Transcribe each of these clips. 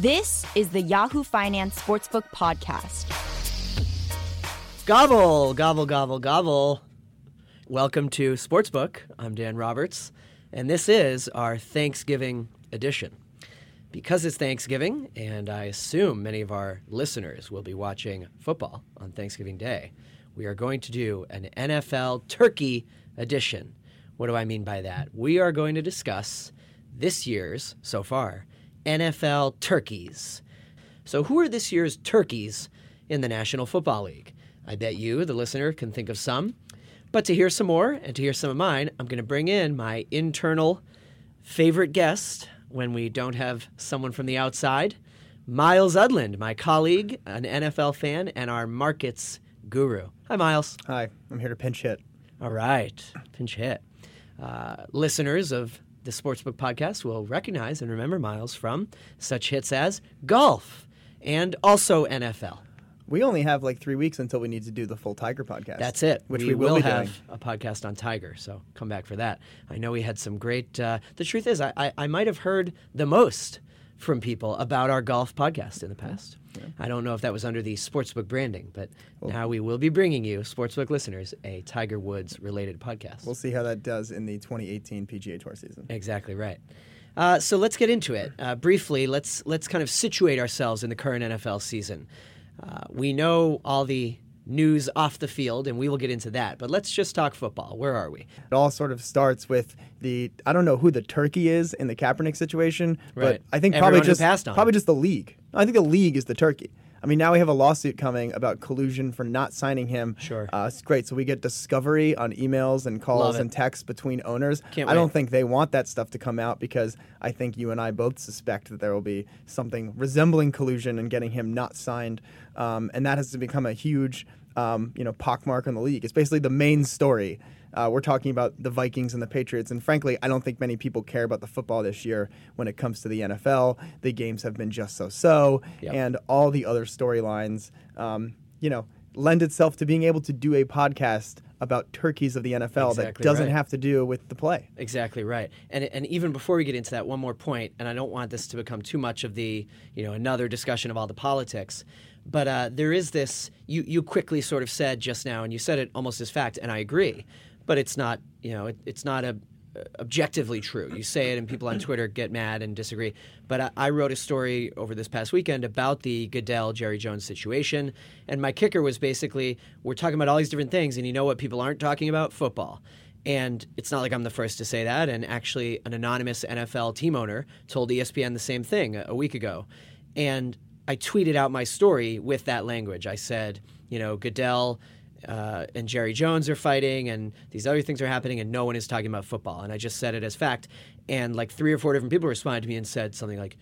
This is the Yahoo Finance Sportsbook Podcast. Gobble, gobble, gobble, gobble. Welcome to Sportsbook. I'm Dan Roberts, and this is our Thanksgiving edition. Because it's Thanksgiving, and I assume many of our listeners will be watching football on Thanksgiving Day, we are going to do an NFL Turkey edition. What do I mean by that? We are going to discuss this year's, so far, NFL turkeys. So, who are this year's turkeys in the National Football League? I bet you, the listener, can think of some. But to hear some more and to hear some of mine, I'm going to bring in my internal favorite guest when we don't have someone from the outside, Myles Udland, my colleague, an NFL fan, and our markets guru. Hi, Myles. Hi, I'm here to pinch hit. All right, pinch hit. Uh, listeners of the Sportsbook podcast will recognize and remember Myles from such hits as golf and also NFL. We only have like three weeks until we need to do the full Tiger podcast. That's it. Which we, we, will, will be have doing. a podcast on Tiger, so come back for that. I know we had some great. Uh, the truth is, I, I, I might have heard the most from people about our golf podcast in the past. I don't know if that was under the Sportsbook branding, but now we will be bringing you, Sportsbook listeners, a Tiger Woods related podcast. We'll see how that does in the 2018 PGA Tour season. Exactly right. Uh, so let's get into it uh, briefly. Let's let's kind of situate ourselves in the current NFL season. Uh, we know all the news off the field, and we will get into that. But let's just talk football. Where are we? It all sort of starts with the I don't know who the turkey is in the Kaepernick situation, Right. but I think Everyone probably just probably just the league. I think the league is the turkey. I mean, now we have a lawsuit coming about collusion for not signing him. Sure. uh, it's great. So we get discovery on emails and calls and texts between owners. Can't I don't think they want that stuff to come out because I think you and I both suspect that there will be something resembling collusion and getting him not signed, um, and that has to become a huge, um, you know, pockmark on the league. It's basically the main story. Uh, we're talking about the Vikings and the Patriots, and frankly, I don't think many people care about the football this year when it comes to the NFL. The games have been just so-so, Yep. and all the other storylines, um, you know, lend itself to being able to do a podcast about turkeys of the NFL that doesn't right. have to do with the play. Exactly right. And and even before we get into that, one more point, and I don't want this to become too much of the you know another discussion of all the politics, but uh, there is this. You you quickly sort of said just now, and you said it almost as fact, and I agree, but it's not you know it, it's not a objectively true. You say it, and people on Twitter get mad and disagree. But I, I wrote a story over this past weekend about the Goodell Jerry Jones situation, and my kicker was basically we're talking about all these different things, and you know what people aren't talking about? Football. And it's not like I'm the first to say that. And actually, an anonymous NFL team owner told ESPN the same thing a, a week ago. And I tweeted out my story with that language. I said, you know, Goodell uh, and Jerry Jones are fighting, and these other things are happening, and no one is talking about football. And I just said it as fact. And like three or four different people responded to me and said something like,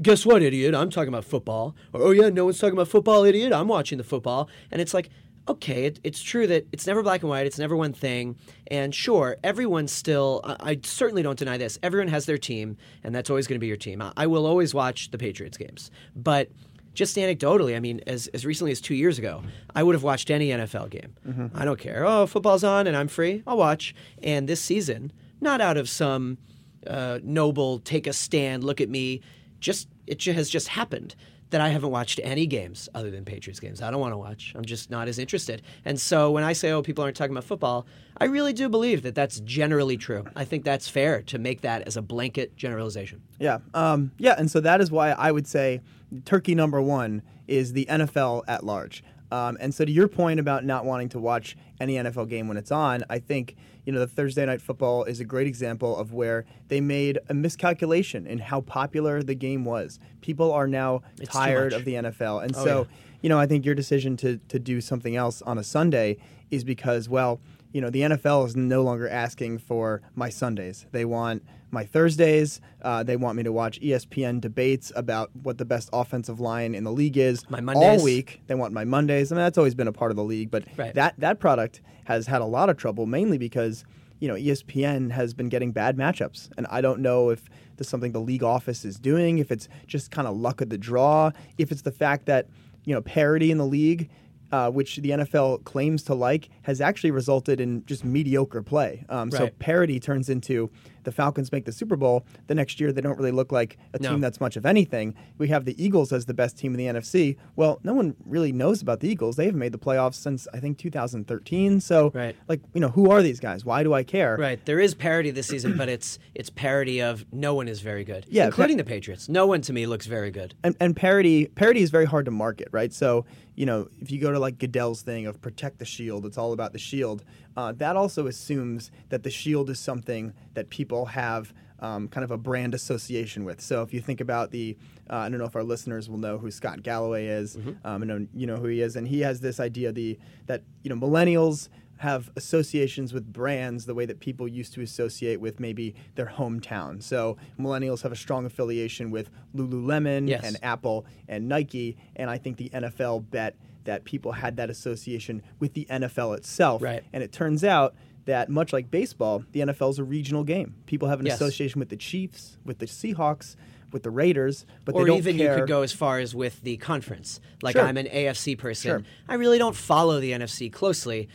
guess what, idiot? I'm talking about football. Or, oh, yeah, no one's talking about football, idiot. I'm watching the football. And it's like, okay, it, it's true that it's never black and white, it's never one thing. And sure, everyone still, I, I certainly don't deny this, everyone has their team, and that's always going to be your team. I, I will always watch the Patriots games. But just anecdotally, I mean, as, as recently as two years ago, I would have watched any NFL game. I don't care. Oh, football's on and I'm free. I'll watch. And this season, not out of some uh, noble take a stand, look at me. Just it has just happened that I haven't watched any games other than Patriots games. I don't want to watch. I'm just not as interested. And so when I say, "Oh, people aren't talking about football," I really do believe that that's generally true. I think that's fair to make that as a blanket generalization. Yeah, um, yeah, and so that is why I would say turkey number one is the NFL at large. Um, and so to your point about not wanting to watch any NFL game when it's on, I think you know the Thursday night football is a great example of where they made a miscalculation in how popular the game was. People are now It's tired of the NFL, and Oh, so yeah. you know I think your decision to to do something else on a Sunday is because well you know the NFL is no longer asking for my Sundays. They want my Thursdays. Uh, they want me to watch ESPN debates about what the best offensive line in the league is My Mondays all week. They want my Mondays. I mean that's always been a part of the league, but Right. that that product has had a lot of trouble mainly because you know ESPN has been getting bad matchups, and I don't know if there's something the league office is doing, if it's just kind of luck of the draw, if it's the fact that you know parity in the league uh, which the NFL claims to like, has actually resulted in just mediocre play. Um, So parity turns into the Falcons make the Super Bowl, the next year they don't really look like a No. team that's much of anything. We have the Eagles as the best team in the NFC. Well, no one really knows about the Eagles. They haven't made the playoffs since I think 2013. So, Right. like, you know, who are these guys? Why do I care? Right. There is parity this season, but it's it's parity of no one is very good. Yeah, Including pa- the Patriots. No one to me looks very good. and, and parity parity is very hard to market, right? So you know, if you go to like Goodell's thing of protect the shield, it's all about the shield. Uh, that also assumes that the shield is something that people have um, kind of a brand association with. So if you think about the, uh, I don't know if our listeners will know who Scott Galloway is. Um, I know you know who he is, and he has this idea the that you know millennials have associations with brands the way that people used to associate with maybe their hometown. So millennials have a strong affiliation with Lululemon Yes. and Apple and Nike, and I think the NFL bet that people had that association with the NFL itself. Right. And it turns out that much like baseball, the NFL is a regional game. People have an Yes. association with the Chiefs, with the Seahawks, with the Raiders, but or they don't even care. you could go as far as with the conference. Like Sure. I'm an AFC person. Sure. I really don't follow the NFC closely.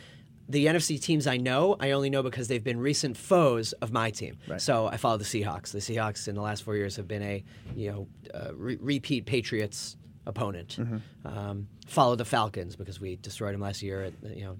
The NFC teams I know, I only know because they've been recent foes of my team. Right. So I follow the Seahawks. The Seahawks in the last four years have been a you know uh, re- repeat Patriots opponent. Mm-hmm. Um, follow the Falcons because we destroyed them last year at you know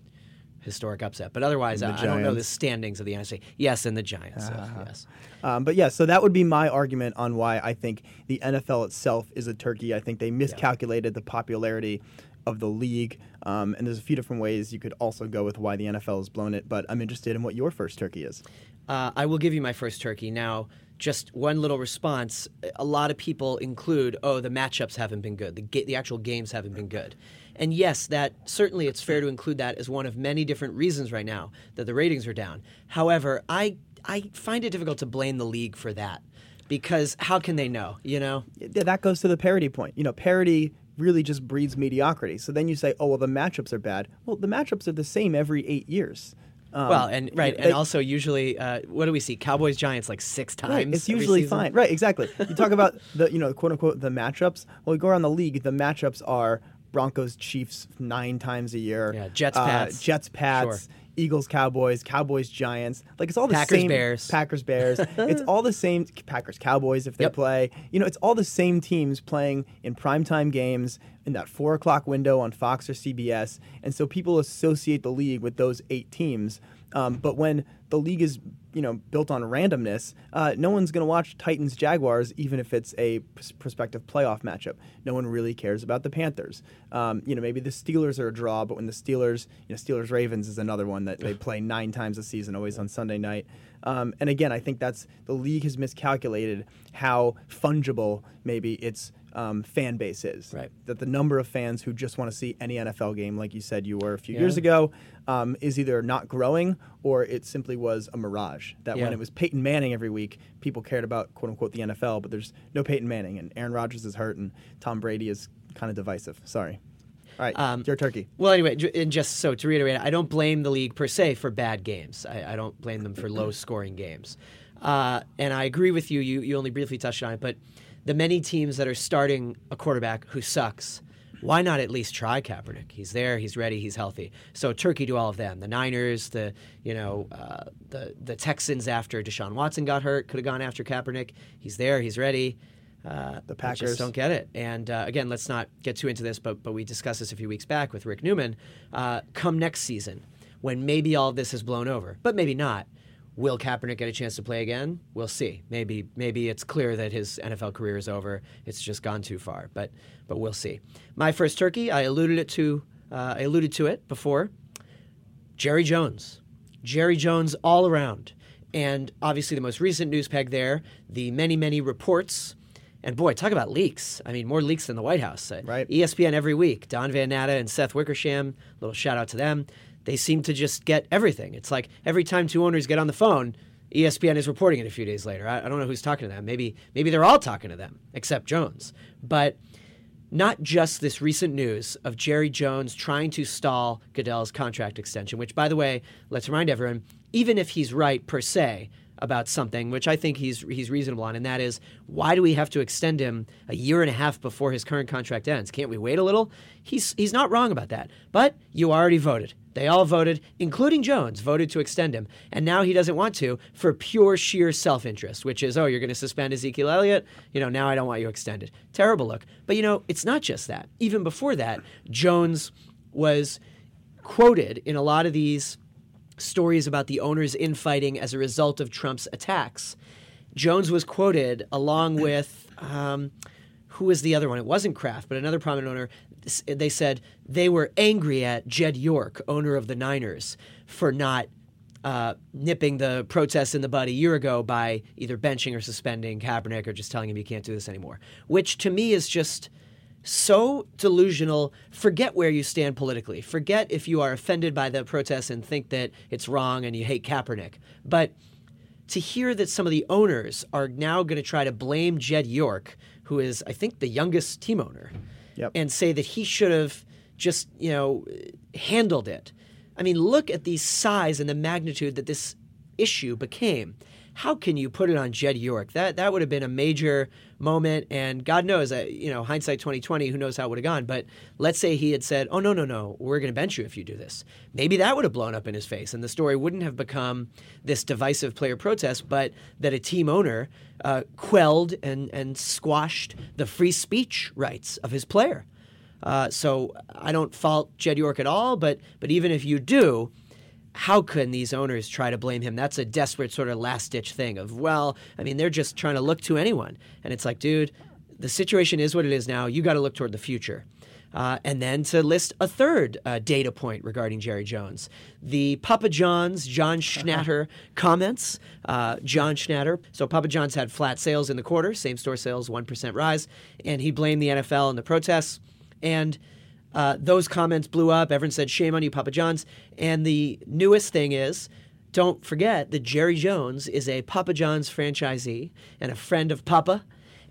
historic upset. But otherwise, I, I don't know the standings of the NFC. Yes, and the Giants. so, yes. Um, but yeah, so that would be my argument on why I think the NFL itself is a turkey. I think they miscalculated the popularity of the league. Um, and there's a few different ways you could also go with why the NFL has blown it. But I'm interested in what your first turkey is. Uh, I will give you my first turkey. Now, just one little response. A lot of people include, oh, the matchups haven't been good. The, ga- the actual games haven't been good. And yes, that certainly it's fair to include that as one of many different reasons right now that the ratings are down. However, I I find it difficult to blame the league for that because how can they know? You know, Yeah, that goes to the parity point. You know, parity really just breeds mediocrity. So then you say, oh, well, the matchups are bad. Well, the matchups are the same every eight years. Um, well, and right, they- and also usually, uh, what do we see? Cowboys Giants like six times. Right, it's usually season? fine. Right, exactly. You talk about the you know quote unquote the matchups. Well, we go around the league. The matchups are Broncos Chiefs nine times a year. Yeah, Jets, uh, Pats. Jets Pats. Sure. Eagles Cowboys, Cowboys Giants. Like it's all the Packers, same. Bears. Packers Bears. it's all the same. Packers Cowboys if they Yep. play. You know, it's all the same teams playing in primetime games in that four o'clock window on Fox or CBS, and so people associate the league with those eight teams. Um, but when the league is you know built on randomness, uh, no one's going to watch Titans Jaguars even if it's a pr- prospective playoff matchup. No one really cares about the Panthers. Um, you know maybe the Steelers are a draw, but when the Steelers you know Steelers Ravens is another one that they play nine times a season, always on Sunday night. Um, and again, I think that's the league has miscalculated how fungible maybe its um, fan base is. Right. That the number of fans who just want to see any NFL game, like you said you were a few Yeah. years ago, um, is either not growing or it simply was a mirage. That when it was Peyton Manning every week, people cared about quote unquote the NFL, but there's no Peyton Manning, and Aaron Rodgers is hurt, and Tom Brady is kind of divisive. Sorry. All right, Um, your turkey. Well, anyway, and just so to reiterate, I don't blame the league per se for bad games. I, I don't blame them for low scoring games. Uh, and I agree with you. You you only briefly touched on it, but the many teams that are starting a quarterback who sucks, why not at least try Kaepernick? He's there, he's ready, he's healthy. So turkey to all of them. The Niners, the you know uh, the the Texans after Deshaun Watson got hurt could have gone after Kaepernick. He's there, he's ready. Uh, The Packers. just don't get it. And uh, again, let's not get too into this, but but we discussed this a few weeks back with Rick Newman. Uh, come next season, when maybe all of this has blown over, but maybe not. Will Kaepernick get a chance to play again? We'll see. Maybe maybe it's clear that his NFL career is over. It's just gone too far. But but we'll see. My first turkey, I alluded it to. Uh, I alluded to it before. Jerry Jones. Jerry Jones all around. And obviously, the most recent news peg there, the many, many reports. And boy, talk about leaks. I mean, more leaks than the White House. Uh, Right. ESPN every week. Don Van Natta and Seth Wickersham, a little shout out to them. They seem to just get everything. It's like every time two owners get on the phone, ESPN is reporting it a few days later. I, I don't know who's talking to them. Maybe maybe they're all talking to them, except Jones. But not just this recent news of Jerry Jones trying to stall Goodell's contract extension, which, by the way, let's remind everyone, even if he's right per se about something, which I think he's he's reasonable on, and that is why do we have to extend him a year and a half before his current contract ends? Can't we wait a little? He's he's not wrong about that. But you already voted. They all voted, including Jones, voted to extend him. And now he doesn't want to for pure, sheer self interest, which is, oh, you're going to suspend Ezekiel Elliott? You know, now I don't want you extended. Terrible look. But, you know, it's not just that. Even before that, Jones was quoted in a lot of these stories about the owners infighting as a result of Trump's attacks. Jones was quoted along with. Um, who was the other one? It wasn't Kraft, but another prominent owner. They said they were angry at Jed York, owner of the Niners, for not uh, nipping the protests in the bud a year ago by either benching or suspending Kaepernick or just telling him you can't do this anymore. Which to me is just so delusional. Forget where you stand politically. Forget if you are offended by the protests and think that it's wrong and you hate Kaepernick. But to hear that some of the owners are now going to try to blame Jed York who is, I think, the youngest team owner, yep. and say that he should have just, you know, handled it. I mean, look at the size and the magnitude that this issue became how can you put it on Jed York? That that would have been a major moment, and God knows, uh, you know, hindsight twenty twenty, who knows how it would have gone. But let's say he had said, "Oh no, no, no, we're going to bench you if you do this." Maybe that would have blown up in his face, and the story wouldn't have become this divisive player protest, but that a team owner uh, quelled and and squashed the free speech rights of his player. Uh, so I don't fault Jed York at all, but but even if you do, how can these owners try to blame him? That's a desperate sort of last ditch thing of, well, I mean, they're just trying to look to anyone. And it's like, dude, the situation is what it is now. You got to look toward the future. Uh, and then to list a third uh, data point regarding Jerry Jones. The Papa John's John Schnatter comments. Uh, John Schnatter. So Papa John's had flat sales in the quarter, same store sales, 1% rise. And he blamed the NFL and the protests. And uh, those comments blew up. Everyone said, shame on you, Papa John's. And the newest thing is, don't forget that Jerry Jones is a Papa John's franchisee and a friend of Papa.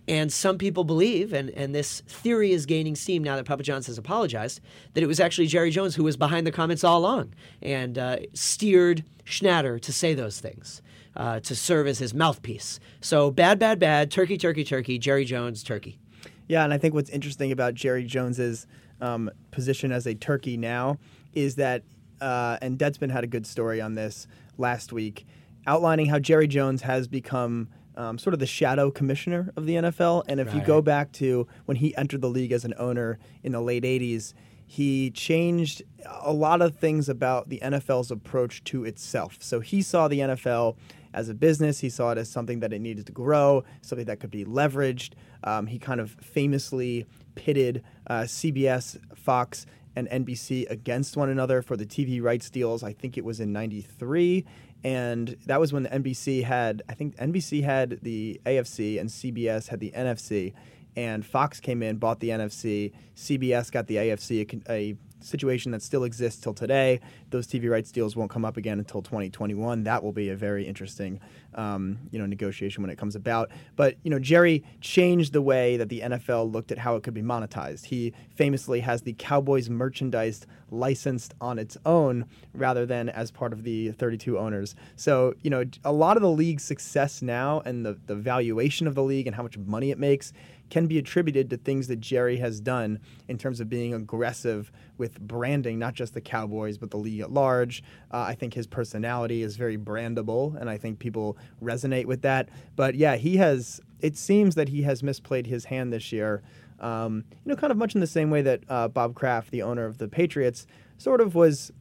And some people believe, and, and this theory is gaining steam now that Papa John's has apologized, that it was actually Jerry Jones who was behind the comments all along and uh, steered Schnatter to say those things, uh, to serve as his mouthpiece. So bad, bad, bad, turkey, turkey, turkey, Jerry Jones, turkey. Yeah, and I think what's interesting about Jerry Jones is um, position as a turkey now is that, uh, and Deadspin had a good story on this last week, outlining how Jerry Jones has become um, sort of the shadow commissioner of the NFL. And if right. you go back to when he entered the league as an owner in the late 80s, he changed a lot of things about the NFL's approach to itself. So he saw the NFL as a business. He saw it as something that it needed to grow, something that could be leveraged. Um, he kind of famously pitted uh, CBS, Fox, and NBC against one another for the TV rights deals. I think it was in '93, and that was when the NBC had. I think NBC had the AFC and CBS had the NFC, and Fox came in, bought the NFC. CBS got the AFC, a, a situation that still exists till today. Those TV rights deals won't come up again until 2021. That will be a very interesting, um, you know, negotiation when it comes about. But you know, Jerry changed the way that the NFL looked at how it could be monetized. He famously has the Cowboys merchandise licensed on its own rather than as part of the 32 owners. So you know, a lot of the league's success now and the the valuation of the league and how much money it makes can be attributed to things that Jerry has done in terms of being aggressive with branding, not just the Cowboys, but the league at large. Uh, I think his personality is very brandable, and I think people resonate with that. But yeah, he has, it seems that he has misplayed his hand this year. Um, you know, kind of much in the same way that uh, Bob Kraft, the owner of the Patriots, sort of was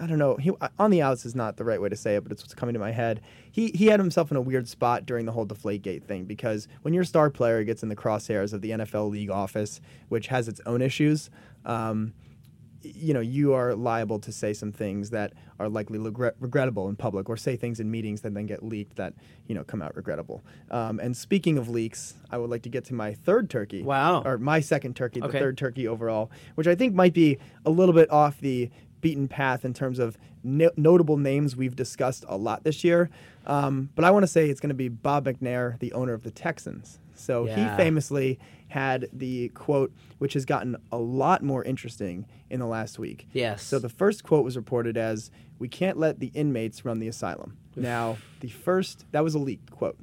I don't know. He on the outs is not the right way to say it, but it's what's coming to my head. He he had himself in a weird spot during the whole Deflategate thing because when your star player gets in the crosshairs of the NFL league office, which has its own issues, um, you know you are liable to say some things that are likely regret- regrettable in public, or say things in meetings that then get leaked that you know come out regrettable. Um, and speaking of leaks, I would like to get to my third turkey. Wow. Or my second turkey, the third turkey overall, which I think might be a little bit off the beaten path in terms of no- notable names we've discussed a lot this year. Um, but I want to say it's going to be Bob McNair, the owner of the Texans. So yeah. he famously had the quote, which has gotten a lot more interesting in the last week. Yes. So the first quote was reported as, "We can't let the inmates run the asylum." now, the first that was a leaked quote.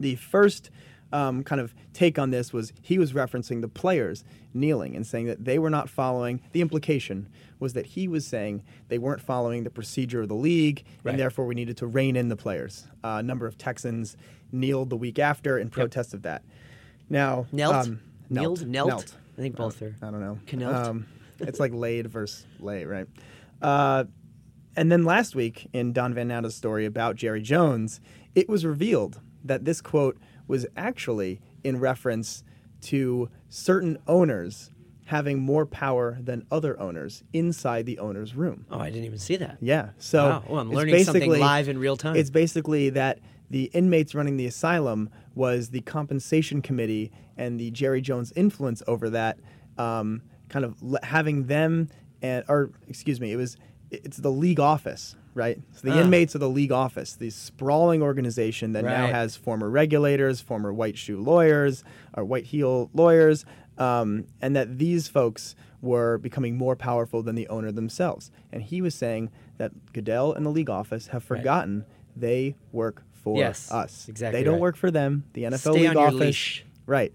The first um, kind of take on this was he was referencing the players kneeling and saying that they were not following. The implication was that he was saying they weren't following the procedure of the league, Right. and therefore we needed to rein in the players. Uh, a number of Texans kneeled the week after in protest of that. Now, Knelt? um, Kneeled? Knelt? knelt. I think both are. I don't know. Knelt? Um, it's like laid versus lay, right? Uh, and then last week in Don Van Natta's story about Jerry Jones, it was revealed that this quote was actually in reference to certain owners having more power than other owners inside the owner's room. Oh, I didn't even see that. Yeah. So Wow. Well, I'm learning something basically- live in real time. It's basically that the inmates running the asylum was the compensation committee and the Jerry Jones influence over that, um, kind of having them and or excuse me, it was it's the league office, right? So the Ah. inmates of the league office, the sprawling organization that now has former regulators, former white shoe lawyers, or white heel lawyers, um, and that these folks were becoming more powerful than the owner themselves. And he was saying that Goodell and the league office have Right. forgotten they work for Yes, us. exactly They don't right. work for them. The NFL Stay league on your office, leash. right?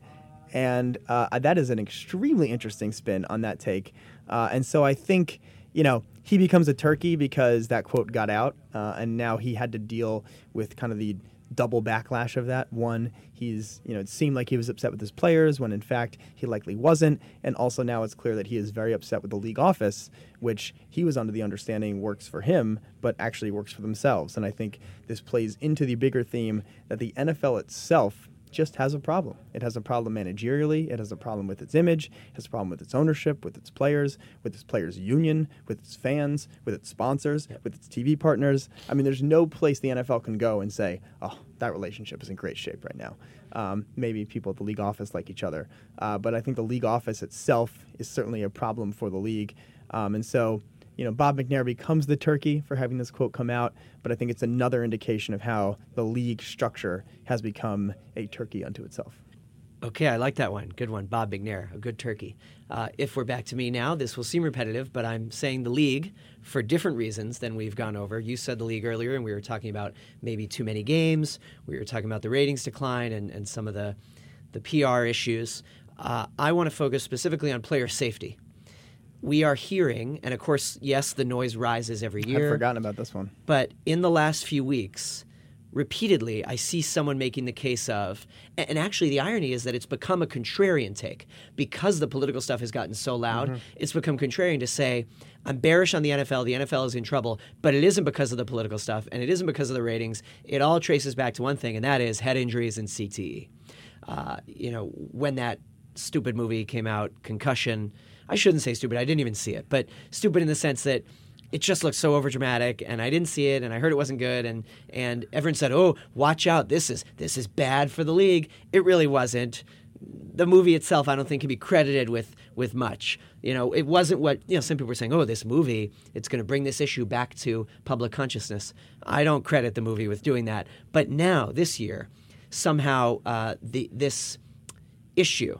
And uh, that is an extremely interesting spin on that take. Uh, and so I think you know he becomes a turkey because that quote got out, uh, and now he had to deal with kind of the double backlash of that. One, he's you know it seemed like he was upset with his players when in fact he likely wasn't, and also now it's clear that he is very upset with the league office, which he was under the understanding works for him, but actually works for themselves. And I think this plays into the bigger theme that the NFL itself just has a problem. It has a problem managerially. It has a problem with its image. It has a problem with its ownership, with its players, with its players' union, with its fans, with its sponsors, with its TV partners. I mean, there's no place the NFL can go and say, "Oh, that relationship is in great shape right now." Um, maybe people at the league office like each other, uh, but I think the league office itself is certainly a problem for the league, um, and so you know, Bob McNair becomes the turkey for having this quote come out, but I think it's another indication of how the league structure has become a turkey unto itself. Okay, I like that one. Good one. Bob McNair, a good turkey. Uh, if we're back to me now, this will seem repetitive, but I'm saying the league for different reasons than we've gone over. You said the league earlier, and we were talking about maybe too many games. We were talking about the ratings decline and, and some of the, the PR issues. Uh, I want to focus specifically on player safety. We are hearing, and of course, yes, the noise rises every year. I've forgotten about this one. But in the last few weeks, repeatedly, I see someone making the case of, and actually, the irony is that it's become a contrarian take because the political stuff has gotten so loud. It's become contrarian to say, I'm bearish on the NFL. The NFL is in trouble, but it isn't because of the political stuff, and it isn't because of the ratings. It all traces back to one thing, and that is head injuries and CTE. Uh, you know, when that stupid movie came out, Concussion. I shouldn't say stupid. I didn't even see it, but stupid in the sense that it just looked so overdramatic, and I didn't see it, and I heard it wasn't good, and and everyone said, "Oh, watch out! This is this is bad for the league." It really wasn't. The movie itself, I don't think, can be credited with with much. You know, it wasn't what you know. Some people were saying, "Oh, this movie, it's going to bring this issue back to public consciousness." I don't credit the movie with doing that, but now this year, somehow, uh, the this issue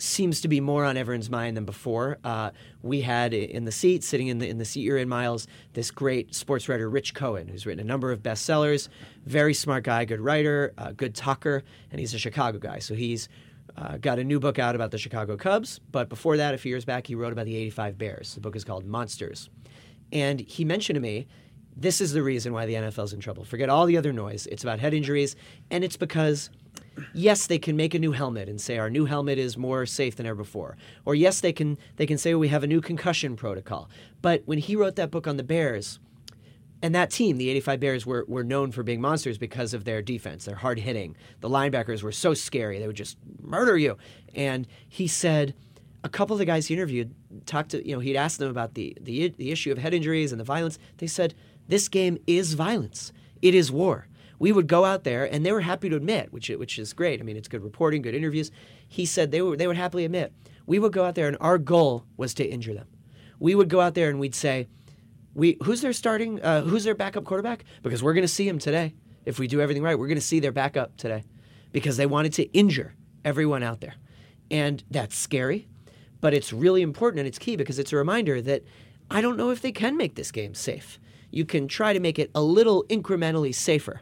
seems to be more on everyone's mind than before. Uh, we had in the seat, sitting in the in the seat you're in, Myles, this great sports writer, Rich Cohen, who's written a number of bestsellers. Very smart guy, good writer, uh, good talker, and he's a Chicago guy. So he's uh, got a new book out about the Chicago Cubs. But before that, a few years back, he wrote about the '85 Bears. The book is called Monsters, and he mentioned to me. This is the reason why the NFL's in trouble. Forget all the other noise. It's about head injuries, and it's because yes, they can make a new helmet and say our new helmet is more safe than ever before. Or yes, they can they can say we have a new concussion protocol. But when he wrote that book on the Bears, and that team, the 85 Bears, were, were known for being monsters because of their defense. They're hard hitting. The linebackers were so scary. They would just murder you. And he said a couple of the guys he interviewed talked to, you know, he'd asked them about the, the, the issue of head injuries and the violence. They said, this game is violence. It is war. We would go out there, and they were happy to admit, which, which is great. I mean, it's good reporting, good interviews. He said they, were, they would happily admit, we would go out there, and our goal was to injure them. We would go out there and we'd say, we who's their starting uh, who's their backup quarterback? Because we're going to see him today. If we do everything right we're going to see their backup today. Because they wanted to injure everyone out there. And that's scary but it's really important and it's key because it's a reminder that i don't know if they can make this game safe. You can try to make it a little incrementally safer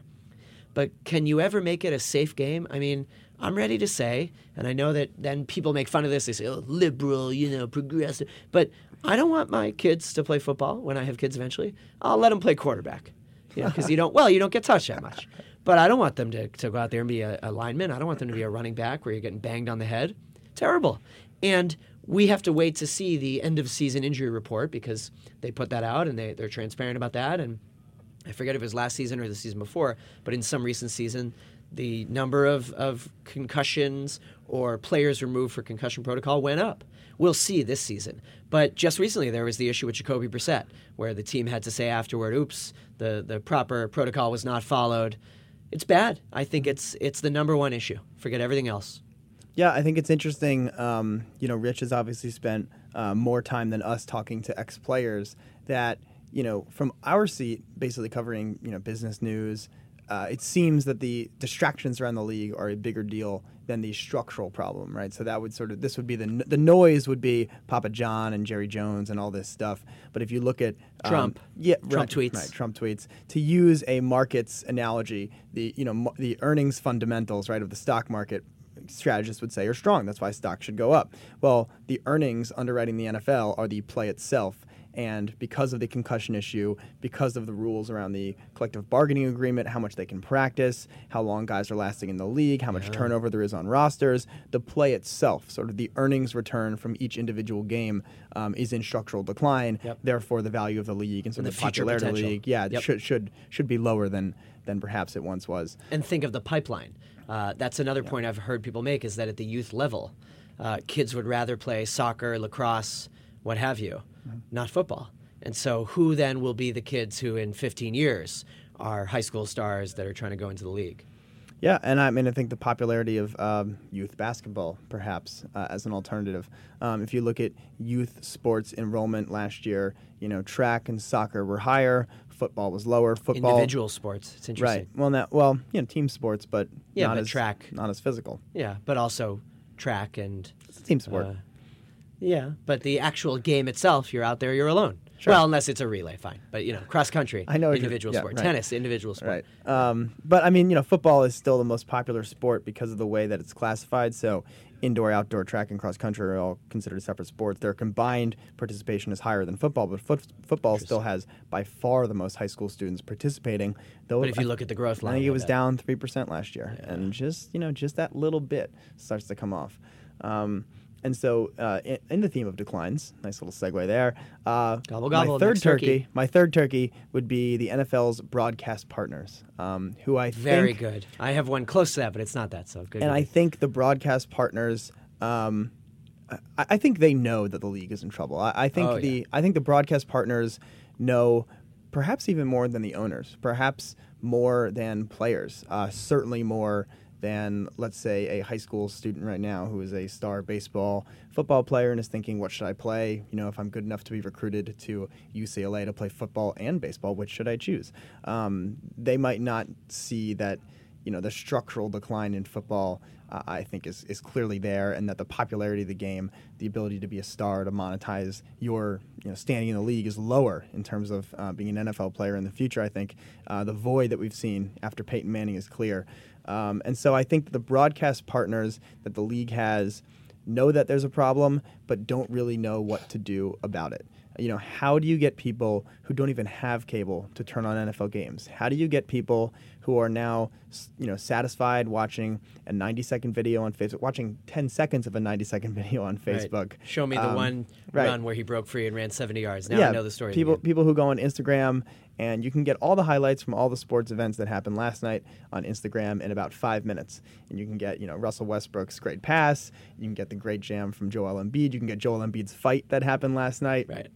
but can you ever make it a safe game? I mean, I'm ready to say, and I know that then people make fun of this. They say, oh, liberal, you know, progressive. But I don't want my kids to play football when I have kids eventually. I'll let them play quarterback. You know, because you don't, well, you don't get touched that much. But I don't want them to, to go out there and be a, a lineman. I don't want them to be a running back where you're getting banged on the head. Terrible. And we have to wait to see the end of season injury report because they put that out and they, they're transparent about that. And I forget if it was last season or the season before, but in some recent season, the number of, of concussions or players removed for concussion protocol went up. We'll see this season. But just recently, there was the issue with Jacoby Brissett, where the team had to say afterward, oops, the, the proper protocol was not followed. It's bad. I think it's, it's the number one issue. Forget everything else. Yeah, I think it's interesting. Um, you know, Rich has obviously spent uh, more time than us talking to ex players that, you know, from our seat, basically covering, you know, business news, uh, it seems that the distractions around the league are a bigger deal than the structural problem, right? So that would sort of this would be the the noise would be Papa John and Jerry Jones and all this stuff. But if you look at um, Trump, yeah, Trump right, tweets, right, Trump tweets. To use a markets analogy, the you know the earnings fundamentals, right, of the stock market strategists would say are strong. That's why stocks should go up. Well, the earnings underwriting the NFL are the play itself. And because of the concussion issue, because of the rules around the collective bargaining agreement, how much they can practice, how long guys are lasting in the league, how much yeah. turnover there is on rosters, the play itself, sort of the earnings return from each individual game, um, is in structural decline. Yep. Therefore, the value of the league and, so the, the popularity of the league, yeah, yep. should should should be lower than than perhaps it once was. And think of the pipeline. Uh, that's another yeah. point I've heard people make is that at the youth level, uh, kids would rather play soccer, lacrosse, what have you, mm-hmm. not football. And so, who then will be the kids who, in 15 years, are high school stars that are trying to go into the league? Yeah, and I mean, I think the popularity of um, youth basketball, perhaps, uh, as an alternative. Um, if you look at youth sports enrollment last year, you know, track and soccer were higher, football was lower. Football, individual sports, it's interesting. Right. Well, now, well, you know, team sports, but yeah, not but as track, not as physical. Yeah, but also track and it's a team sport. Uh, yeah, but the actual game itself, you're out there, you're alone. Sure. Well, unless it's a relay, fine. But you know, cross country, I know individual yeah, sport. Right. Tennis, individual sport. Right. Um, but I mean, you know, football is still the most popular sport because of the way that it's classified. So, indoor, outdoor, track, and cross country are all considered separate sports. Their combined participation is higher than football, but foot, football still has by far the most high school students participating. Though, but if you look at the growth line, I think it was down three percent last year, yeah. and just you know, just that little bit starts to come off. Um, and so, uh, in, in, the theme of declines, nice little segue there. Uh, gobble gobble. My third turkey, turkey, my third turkey would be the NFL's broadcast partners, um, who I think very think, good. I have one close to that, but it's not that so good. And I think the broadcast partners, um, I, I, think they know that the league is in trouble. I, I think oh, the yeah. I think the broadcast partners know, perhaps even more than the owners, perhaps more than players, uh, certainly more than, let's say, a high school student right now who is a star baseball, football player and is thinking, what should I play? You know, if I'm good enough to be recruited to UCLA to play football and baseball, which should I choose? Um, they might not see that, you know, the structural decline in football. Uh, I think is, is clearly there, and that the popularity of the game, the ability to be a star, to monetize your you know, standing in the league is lower in terms of uh, being an NFL player in the future. I think uh, the void that we've seen after Peyton Manning is clear. Um, and so I think the broadcast partners that the league has know that there's a problem, but don't really know what to do about it. You know, how do you get people who don't even have cable to turn on NFL games? How do you get people who are now, you know, satisfied watching a 90 second video on Facebook, watching 10 seconds of a 90 second video on Facebook? Right. Show me the um, one right. run where he broke free and ran 70 yards. Now yeah, I know the story. People, people who go on Instagram and you can get all the highlights from all the sports events that happened last night on Instagram in about five minutes. And you can get, you know, Russell Westbrook's great pass. You can get the great jam from Joel Embiid. You can get Joel Embiid's fight that happened last night. Right.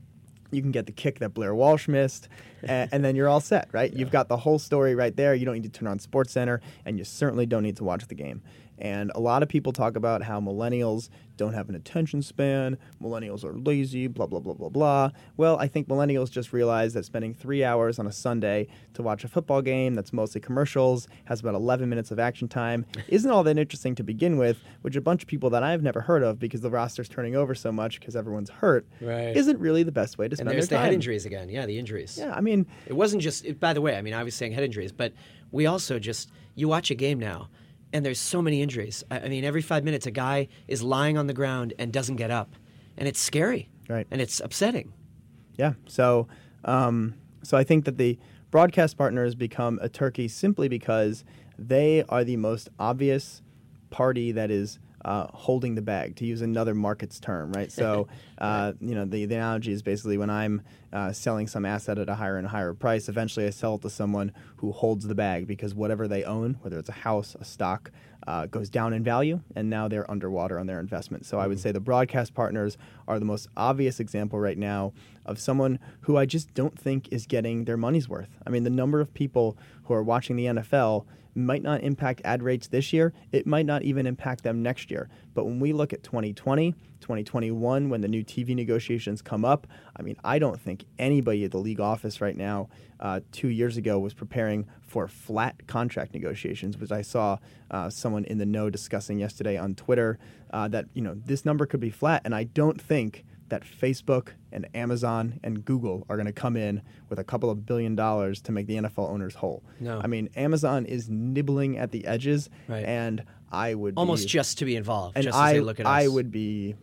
You can get the kick that Blair Walsh missed, and, and, then you're all set, right? Yeah. You've got the whole story right there. You don't need to turn on Sports Center, and you certainly don't need to watch the game. And a lot of people talk about how millennials don't have an attention span, millennials are lazy, blah, blah, blah, blah, blah. Well, I think millennials just realize that spending three hours on a Sunday to watch a football game that's mostly commercials, has about 11 minutes of action time, isn't all that interesting to begin with, which a bunch of people that I've never heard of because the roster's turning over so much because everyone's hurt, right. isn't really the best way to spend and there's their the time. head injuries again. Yeah, the injuries. Yeah, I mean, it wasn't just, by the way, I mean, I was saying head injuries, but we also just, you watch a game now and there's so many injuries. I, I mean, every five minutes, a guy is lying on the ground and doesn't get up, and it's scary, Right. And it's upsetting. Yeah. So, um, so I think that the broadcast partners become a turkey simply because they are the most obvious party that is uh, holding the bag, to use another markets term, right? So, uh, you know, the, the analogy is basically when I'm uh, selling some asset at a higher and higher price, eventually I sell it to someone who holds the bag because whatever they own, whether it's a house, a stock, uh, goes down in value, and now they're underwater on their investment. So I would say the broadcast partners are the most obvious example right now of someone who I just don't think is getting their money's worth. I mean, the number of people who are watching the NFL might not impact ad rates this year. It might not even impact them next year. But when we look at 2020, 2021, when the new TV negotiations come up, I mean, I don't think anybody at the league office right now, uh, two years ago, was preparing for flat contract negotiations, which I saw uh, someone in the know discussing yesterday on Twitter. Uh, that you know this number could be flat, and I don't think that Facebook and Amazon and Google are going to come in with a couple of billion dollars to make the NFL owners whole. No. I mean, Amazon is nibbling at the edges, Right. and I would Almost be, just to be involved, and just I, as they look at us. I would be.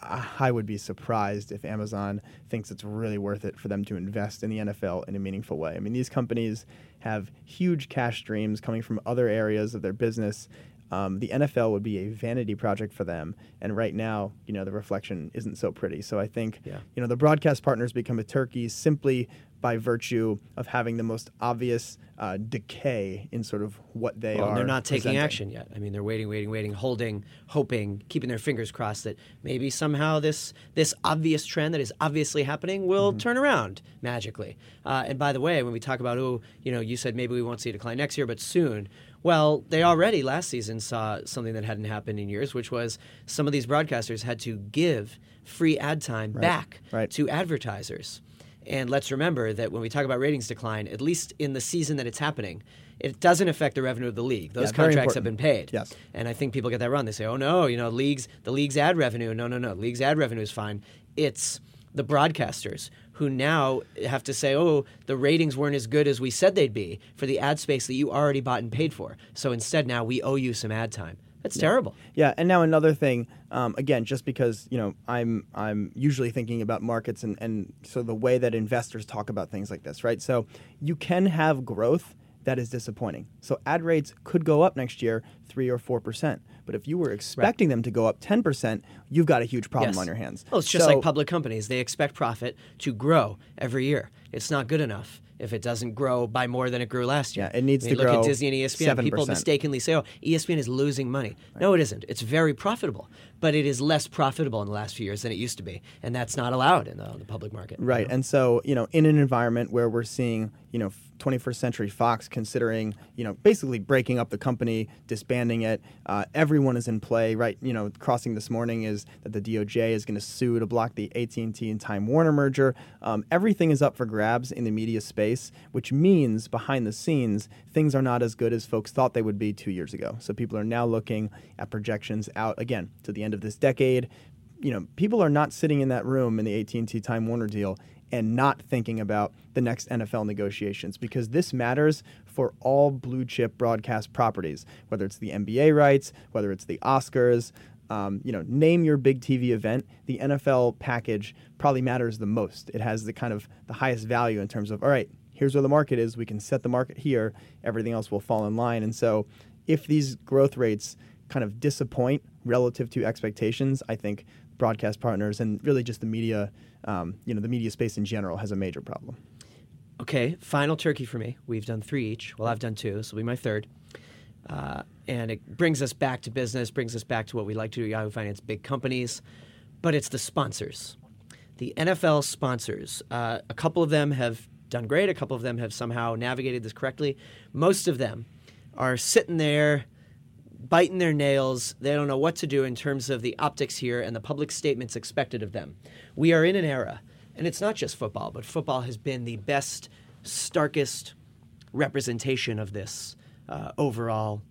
I would be surprised if Amazon thinks it's really worth it for them to invest in the NFL in a meaningful way. I mean, these companies have huge cash streams coming from other areas of their business. Um, the NFL would be a vanity project for them, and right now, you know, the reflection isn't so pretty. So I think, Yeah. you know, the broadcast partners become a turkey simply by virtue of having the most obvious uh, decay in sort of what they Well, are. they're not taking presenting. action yet. I mean, they're waiting, waiting, waiting, holding, hoping, keeping their fingers crossed that maybe somehow this this obvious trend that is obviously happening will Mm-hmm. turn around magically. Uh, and by the way, when we talk about oh, you know, you said maybe we won't see a decline next year, but soon. Well, they already last season saw something that hadn't happened in years, which was some of these broadcasters had to give free ad time back right. to advertisers. And let's remember that when we talk about ratings decline, at least in the season that it's happening, it doesn't affect the revenue of the league. Those Yeah, contracts have been paid. Yes. And I think people get that wrong. They say, "Oh no, you know, leagues the league's ad revenue." No, no, no. League's ad revenue is fine. It's the broadcasters who now have to say, "Oh, the ratings weren't as good as we said they'd be for the ad space that you already bought and paid for. So instead, now we owe you some ad time." That's terrible. Yeah, and now another thing, um, again, just because you know I'm I'm usually thinking about markets and and so the way that investors talk about things like this, right? So you can have growth that is disappointing. So ad rates could go up next year three or four percent, but if you were expecting them to go up ten percent, you've got a huge problem Yes. on your hands. Well, it's just So- like public companies. They expect profit to grow every year. It's not good enough if it doesn't grow by more than it grew last year. Yeah, it needs I mean, to look grow at Disney and ESPN. People 7%. mistakenly say, "Oh, ESPN is losing money." No, it isn't. It's very profitable, but it is less profitable in the last few years than it used to be, and that's not allowed in the, the public market. Right. And so, you know, in an environment where we're seeing, you know, 21st Century Fox considering, you know, basically breaking up the company, disbanding it, uh, everyone is in play, right? You know, crossing this morning is that the DOJ is going to sue to block the AT&T and Time Warner merger. Um, everything is up for grabs in the media space, which means behind the scenes, things are not as good as folks thought they would be two years ago. So people are now looking at projections out, again, to the end of this decade. You know, people are not sitting in that room in the AT&T Time Warner deal and not thinking about the next NFL negotiations because this matters for all blue chip broadcast properties, whether it's the NBA rights, whether it's the Oscars. Um, you know, name your big TV event. The NFL package probably matters the most. It has the kind of the highest value in terms of all right, here's where the market is. We can set the market here. Everything else will fall in line. And so, if these growth rates kind of disappoint relative to expectations, I think broadcast partners and really just the media, um, you know, the media space in general has a major problem. Okay, final turkey for me. We've done three each. Well, I've done two. This will be my third. Uh, and it brings us back to business, brings us back to what we like to do Yahoo Finance, big companies, but it's the sponsors. The NFL sponsors. Uh, a couple of them have done great, a couple of them have somehow navigated this correctly. Most of them are sitting there biting their nails. They don't know what to do in terms of the optics here and the public statements expected of them. We are in an era, and it's not just football, but football has been the best, starkest representation of this uh, overall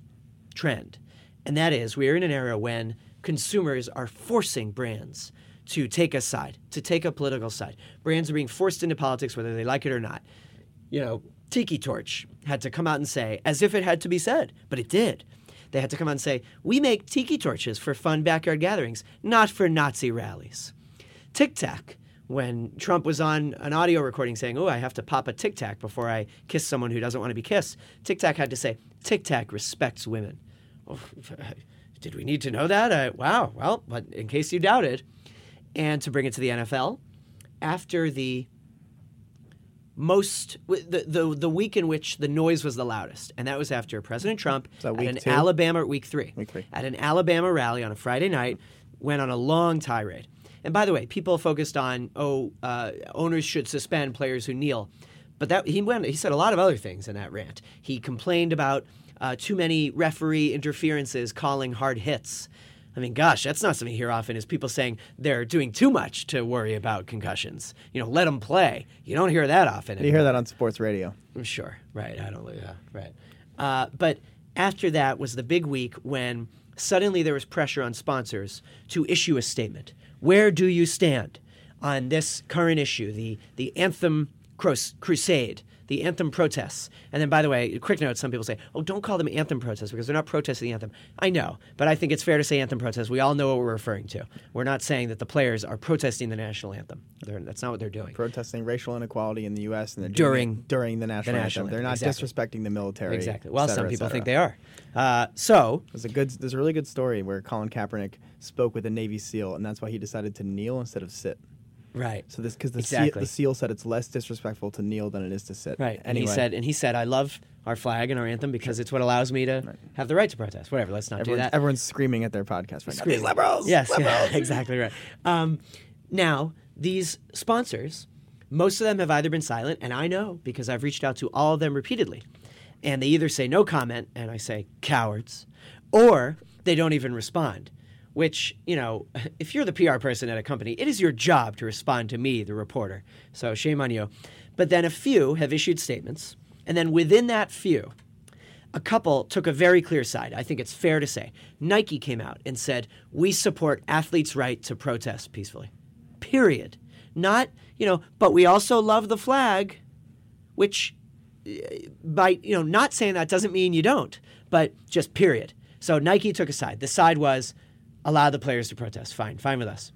trend. And that is, we are in an era when consumers are forcing brands to take a side, to take a political side. Brands are being forced into politics whether they like it or not. You know, Tiki Torch had to come out and say, as if it had to be said, but it did, They had to come out and say, "We make tiki torches for fun backyard gatherings, not for Nazi rallies." Tic Tac, when Trump was on an audio recording saying, "Oh, I have to pop a Tic Tac before I kiss someone who doesn't want to be kissed," Tic Tac had to say, "Tic Tac respects women." Oh, did we need to know that? Uh, wow. Well, but in case you doubted, and to bring it to the NFL, after the most the, the the week in which the noise was the loudest, and that was after President Trump at an two? Alabama week three, Week three. at an Alabama rally on a Friday night, went on a long tirade. And by the way, people focused on oh uh, owners should suspend players who kneel, but that he went he said a lot of other things in that rant. He complained about uh, too many referee interferences calling hard hits. I mean, gosh, that's not something you hear often. Is people saying they're doing too much to worry about concussions? You know, let them play. You don't hear that often. You hear that on sports radio. Sure, right. I don't. Yeah, right. Uh, but after that was the big week when suddenly there was pressure on sponsors to issue a statement. Where do you stand on this current issue, the the anthem crus- crusade, the anthem protests? And then, by the way, quick note: some people say, "Oh, don't call them anthem protests because they're not protesting the anthem." I know, but I think it's fair to say anthem protests. We all know what we're referring to. We're not saying that the players are protesting the national anthem. They're, that's not what they're doing. Protesting racial inequality in the U.S. and During it during the national, national anthem. They're not exactly. disrespecting the military. Exactly. Well, cetera, some people think they are. Uh, so There's a good. There's a really good story where Colin Kaepernick spoke with a Navy SEAL, and that's why he decided to kneel instead of sit. Right. So this because the, Exactly. SEAL, the SEAL said it's less disrespectful to kneel than it is to sit. Right. And Anyway, he said, and he said, I love our flag and our anthem because it's what allows me to have the right to protest. Whatever. Let's not do everyone's, that. everyone's screaming at their podcast right now. Screaming. These liberals. Yes, yeah, exactly right. Um, now, these sponsors, most of them have either been silent, and I know because I've reached out to all of them repeatedly, and they either say no comment, and I say cowards, or they don't even respond. Which, you know, if you're the PR person at a company, it is your job to respond to me, the reporter. So shame on you. But then a few have issued statements, and then within that few, a couple took a very clear side. I think it's fair to say. Nike came out and said, We support athletes' right to protest peacefully. Period. Not, you know, but we also love the flag, which eh, by, you know, not saying that doesn't mean you don't, but just period. So Nike took a side. The side was allow the players to protest. Fine, fine with us.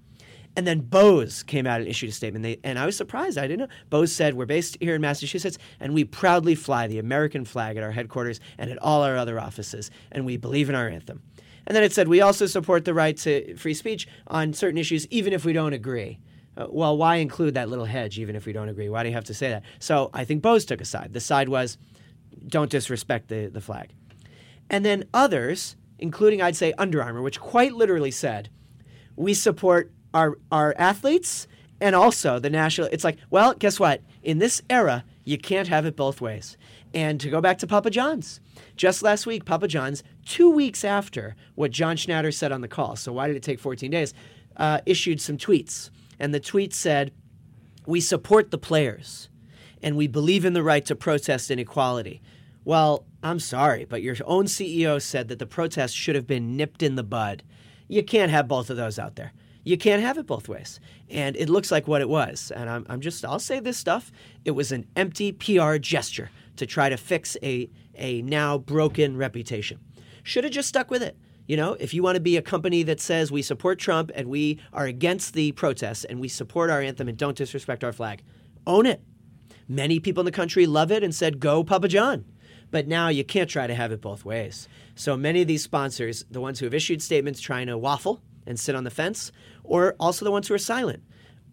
And then Bose came out and issued a statement. They, and I was surprised. I didn't know. Bose said, We're based here in Massachusetts, and we proudly fly the American flag at our headquarters and at all our other offices, and we believe in our anthem. And then it said, We also support the right to free speech on certain issues, even if we don't agree. Uh, well, why include that little hedge, even if we don't agree? Why do you have to say that? So I think Bose took a side. The side was, Don't disrespect the, the flag. And then others, including I'd say Under Armour, which quite literally said, we support our our athletes and also the national it's like, well, guess what? In this era, you can't have it both ways. And to go back to Papa John's, just last week, Papa John's, two weeks after what John Schnatter said on the call, so why did it take 14 days, uh, issued some tweets. And the tweet said, We support the players and we believe in the right to protest inequality. Well, I'm sorry, but your own CEO said that the protest should have been nipped in the bud. You can't have both of those out there. You can't have it both ways. And it looks like what it was. And I'm, I'm just, I'll say this stuff. It was an empty PR gesture to try to fix a, a now broken reputation. Should have just stuck with it. You know, if you want to be a company that says we support Trump and we are against the protests and we support our anthem and don't disrespect our flag, own it. Many people in the country love it and said, go Papa John. But now you can't try to have it both ways. So many of these sponsors, the ones who have issued statements trying to waffle and sit on the fence, or also the ones who are silent,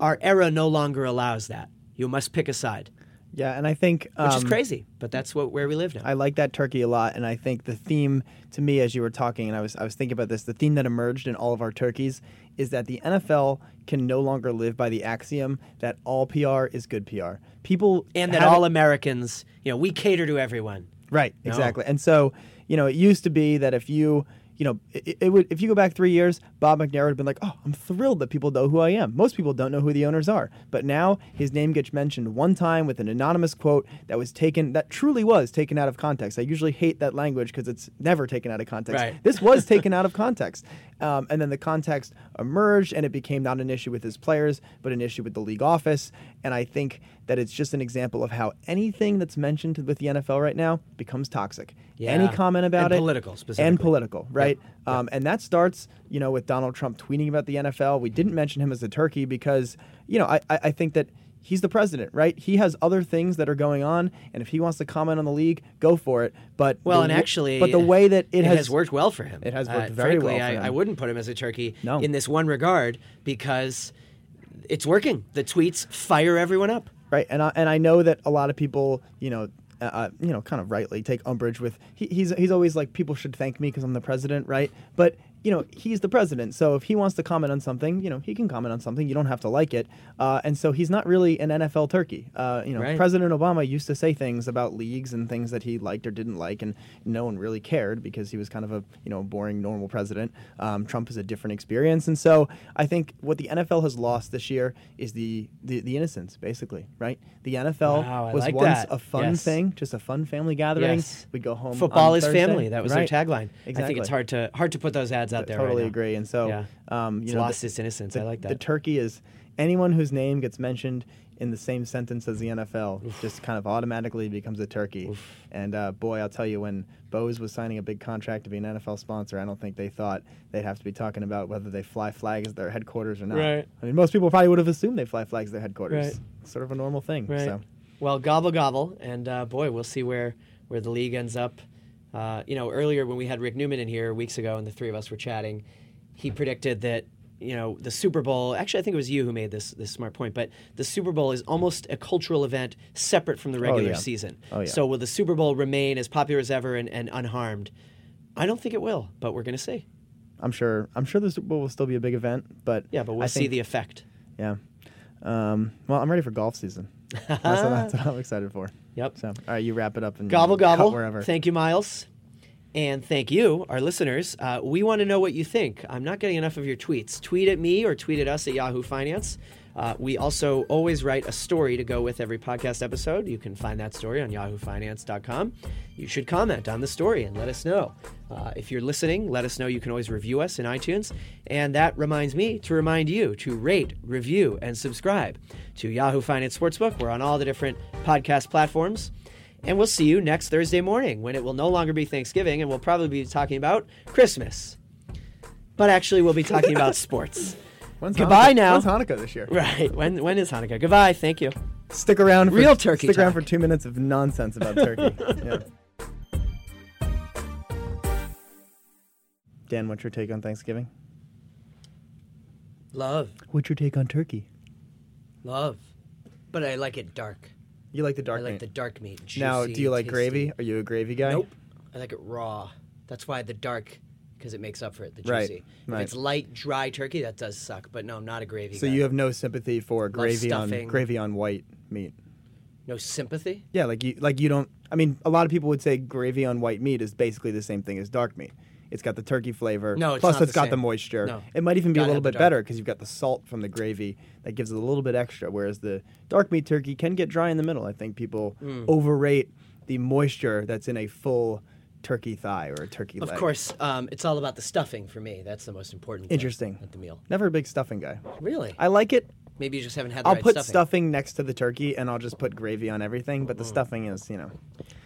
our era no longer allows that. You must pick a side, Yeah, and I think which is um, crazy, but that's what where we live now. I like that turkey a lot, and I think the theme to me, as you were talking, and I was I was thinking about this, the theme that emerged in all of our turkeys is that the NFL can no longer live by the axiom that all PR is good PR. People and that all Americans, you know, we cater to everyone. Right, No. exactly. And so, you know, it used to be that if you, you know, it, it would if you go back three years, Bob McNair would have been like, "Oh, I'm thrilled that people know who I am." Most people don't know who the owners are, but now his name gets mentioned one time with an anonymous quote that was taken, that truly was taken out of context. I usually hate that language because it's never taken out of context. Right. This was taken out of context, Um, and then the context emerged, and it became not an issue with his players, but an issue with the league office. And I think that it's just an example of how anything that's mentioned with the NFL right now becomes toxic. Yeah. Any comment about And it, political, specifically, and political, right? Um, and that starts, you know, with Donald Trump tweeting about the NFL. We didn't mention him as a turkey because, you know, I, I, I think that he's the president, right? He has other things that are going on, and if he wants to comment on the league, go for it. But Well, the and actually, but the way that it, it has, has, worked well for him. It has worked Uh, very frankly, well I. I wouldn't put him as a turkey No. in this one regard because it's working. The tweets fire everyone up. right? And I, and I know that a lot of people, you know, uh, uh, you know, kind of rightly take umbrage with he, he's he's always like people should thank me because I'm the president, right? But you know, he's the president, so if he wants to comment on something, you know, he can comment on something. You don't have to like it, uh, and so he's not really an NFL turkey. Uh, you know, Right. President Obama used to say things about leagues and things that he liked or didn't like, and no one really cared because he was kind of a you know boring normal president. Um, Trump is a different experience, and so I think what the NFL has lost this year is the the, the innocence, basically, right? The NFL Wow, was like once that. a fun Yes. thing, just a fun family gathering. Yes. We'd go home. Football is Thursday. family. That was Right. their tagline. Exactly. I think it's hard to hard to put those ads out there. right Totally now. agree. And so, Yeah. um, you It's know, lost the- its innocence. the, I like that. The turkey is anyone whose name gets mentioned in the same sentence as the NFL just kind of automatically becomes a turkey. And uh, boy, I'll tell you, when Bose was signing a big contract to be an NFL sponsor, I don't think they thought they'd have to be talking about whether they fly flags at their headquarters or not. Right. I mean, most people probably would have assumed they fly flags at their headquarters. Right. It's sort of a normal thing. Right. So. Well, gobble gobble, and uh, boy, we'll see where where the league ends up. Uh, you know, earlier when we had Rick Newman in here weeks ago, and the three of us were chatting, he predicted that you know the Super Bowl. Actually, I think it was you who made this this smart point, but the Super Bowl is almost a cultural event separate from the regular yeah. season. Oh, yeah. So will the Super Bowl remain as popular as ever and, and unharmed? I don't think it will, but we're going to see. I'm sure. I'm sure the Super Bowl will still be a big event, but Yeah, but we'll I see think- the effect. Yeah. Um, well, I'm ready for golf season. that's, what, that's what I'm excited for. Yep. So, all right, you wrap it up and Gobble gobble. wherever. Thank you, Myles. And thank you, our listeners. Uh, we want to know what you think. I'm not getting enough of your tweets. Tweet at me or tweet at us at Yahoo Finance. Uh, we also always write a story to go with every podcast episode. You can find that story on yahoofinance.com. You should comment on the story and let us know. Uh, if you're listening, let us know. You can always review us in iTunes. And that reminds me to remind you to rate, review, and subscribe to Yahoo Finance Sportsbook. We're on all the different podcast platforms. And we'll see you next Thursday morning when it will no longer be Thanksgiving and we'll probably be talking about Christmas. But actually, we'll be talking about sports. When's Goodbye Hanukkah? now. When's Hanukkah this year? Right. When, when is Hanukkah? Goodbye. Thank you. Stick around. For, Real turkey Stick around for two minutes of nonsense about turkey. yeah. Dan, what's your take on Thanksgiving? Love. What's your take on turkey? Love. But I like it dark. You like the dark I like meat. the dark meat. now, do you like tasty. gravy? Are you a gravy guy? Nope. I like it raw. That's why the dark, because it makes up for it, the Right, juicy. right. If it's light, dry turkey, that does suck. But no, I'm not a gravy So guy. you have no sympathy for gravy on gravy on white meat. no sympathy? Yeah, like you like you don't. I mean, a lot of people would say gravy on white meat is basically the same thing as dark meat. It's got the turkey flavor. No, it's plus it's the got same. the moisture. No. It might even be a little bit better because you've got the salt from the gravy that gives it a little bit extra. Whereas the dark meat turkey can get dry in the middle. I think people Hmm. overrate the moisture that's in a full turkey thigh or a turkey leg? Of course, um, it's all about the stuffing for me. That's the most important thing Interesting. at the meal. Never a big stuffing guy. Really? I like it. Maybe you just haven't had the I'll right put stuffing. next to the turkey and I'll just put gravy on everything. But the Hmm. stuffing is, you know,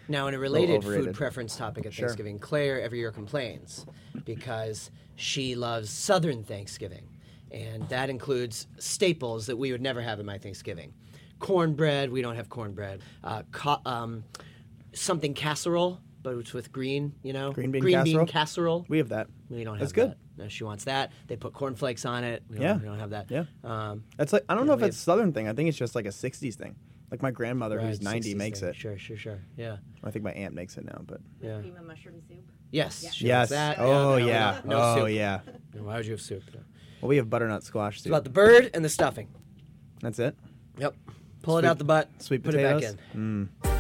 Now, in a related food preference topic at. Thanksgiving, Claire every year complains because she loves Southern Thanksgiving. And that includes staples that we would never have in my Thanksgiving. Cornbread, we don't have cornbread. Uh, co- um, something casserole, but it's with green, you know? Green bean green casserole? bean casserole. we have that. We don't have that. That's good. that. No, she wants that. They put cornflakes on it. We don't, Yeah. we don't have that. Yeah. Um, That's like I don't Yeah, know if we it's Southern thing. I think it's just like a '60s thing. Like my grandmother, right, who's 90, makes thing. it. Sure, sure, sure. Yeah. I think my aunt makes it now, but Yeah. cream and mushroom soup. Yes. Yeah. she yes. That. Oh no, yeah. No, no oh soup. yeah. Why would you have soup? No. Well, we have butternut squash soup. It's about the bird and the stuffing. That's it. Yep. Pull it out the butt. Sweet potatoes. put it back in. Mm.